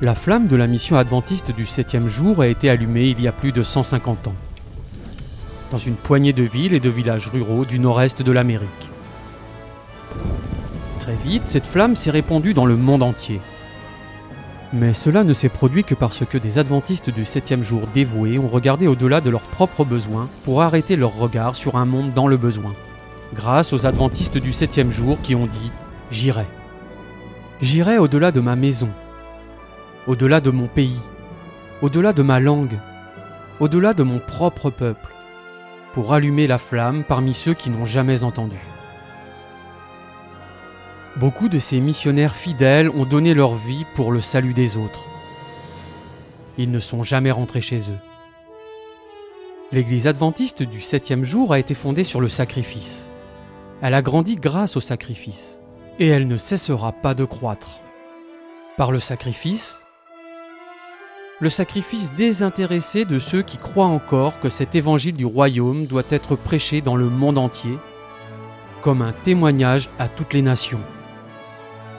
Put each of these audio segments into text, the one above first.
La flamme de la mission adventiste du septième jour a été allumée il y a plus de 150 ans, dans une poignée de villes et de villages ruraux du nord-est de l'Amérique. Très vite, cette flamme s'est répandue dans le monde entier. Mais cela ne s'est produit que parce que des adventistes du septième jour dévoués ont regardé au-delà de leurs propres besoins pour arrêter leur regard sur un monde dans le besoin. Grâce aux adventistes du septième jour qui ont dit ⁇ J'irai ⁇ J'irai au-delà de ma maison, au-delà de mon pays, au-delà de ma langue, au-delà de mon propre peuple, pour allumer la flamme parmi ceux qui n'ont jamais entendu. Beaucoup de ces missionnaires fidèles ont donné leur vie pour le salut des autres. Ils ne sont jamais rentrés chez eux. L'Église adventiste du septième jour a été fondée sur le sacrifice. Elle a grandi grâce au sacrifice, et elle ne cessera pas de croître. Par le sacrifice, le sacrifice désintéressé de ceux qui croient encore que cet évangile du royaume doit être prêché dans le monde entier, comme un témoignage à toutes les nations.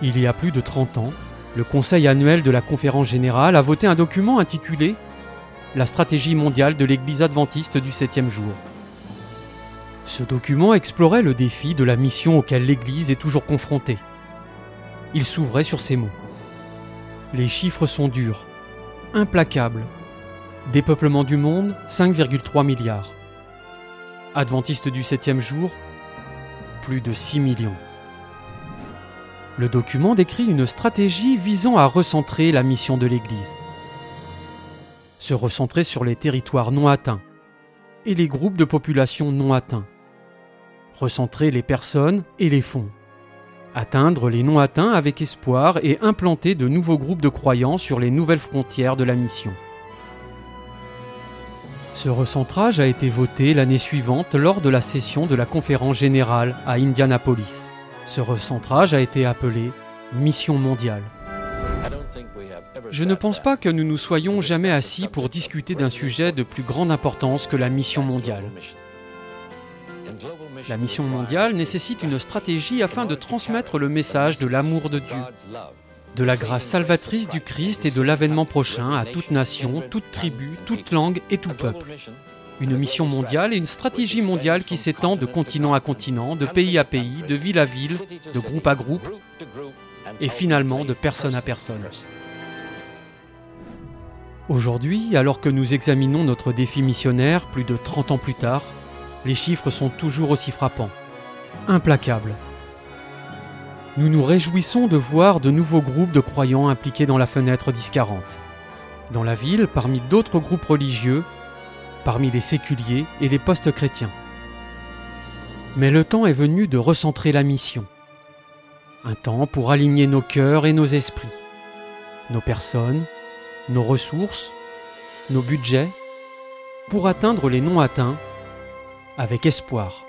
Il y a plus de 30 ans, le Conseil annuel de la Conférence générale a voté un document intitulé La stratégie mondiale de l'Église adventiste du septième jour. Ce document explorait le défi de la mission auquel l'Église est toujours confrontée. Il s'ouvrait sur ces mots. Les chiffres sont durs, implacables. Dépeuplement du monde, 5,3 milliards. Adventistes du septième jour, plus de 6 millions. Le document décrit une stratégie visant à recentrer la mission de l'Église. Se recentrer sur les territoires non atteints et les groupes de population non atteints. Recentrer les personnes et les fonds. Atteindre les non atteints avec espoir et implanter de nouveaux groupes de croyants sur les nouvelles frontières de la mission. Ce recentrage a été voté l'année suivante lors de la session de la conférence générale à Indianapolis. Ce recentrage a été appelé Mission mondiale. Je ne pense pas que nous nous soyons jamais assis pour discuter d'un sujet de plus grande importance que la mission mondiale. La mission mondiale nécessite une stratégie afin de transmettre le message de l'amour de Dieu, de la grâce salvatrice du Christ et de l'avènement prochain à toute nation, toute tribu, toute langue et tout peuple une mission mondiale et une stratégie mondiale qui s'étend de continent à continent, de pays à pays, de ville à ville, de groupe à groupe, et finalement de personne à personne. Aujourd'hui, alors que nous examinons notre défi missionnaire plus de 30 ans plus tard, les chiffres sont toujours aussi frappants, implacables. Nous nous réjouissons de voir de nouveaux groupes de croyants impliqués dans la fenêtre 1040. Dans la ville, parmi d'autres groupes religieux, parmi les séculiers et les postes chrétiens. Mais le temps est venu de recentrer la mission. Un temps pour aligner nos cœurs et nos esprits, nos personnes, nos ressources, nos budgets, pour atteindre les non atteints avec espoir.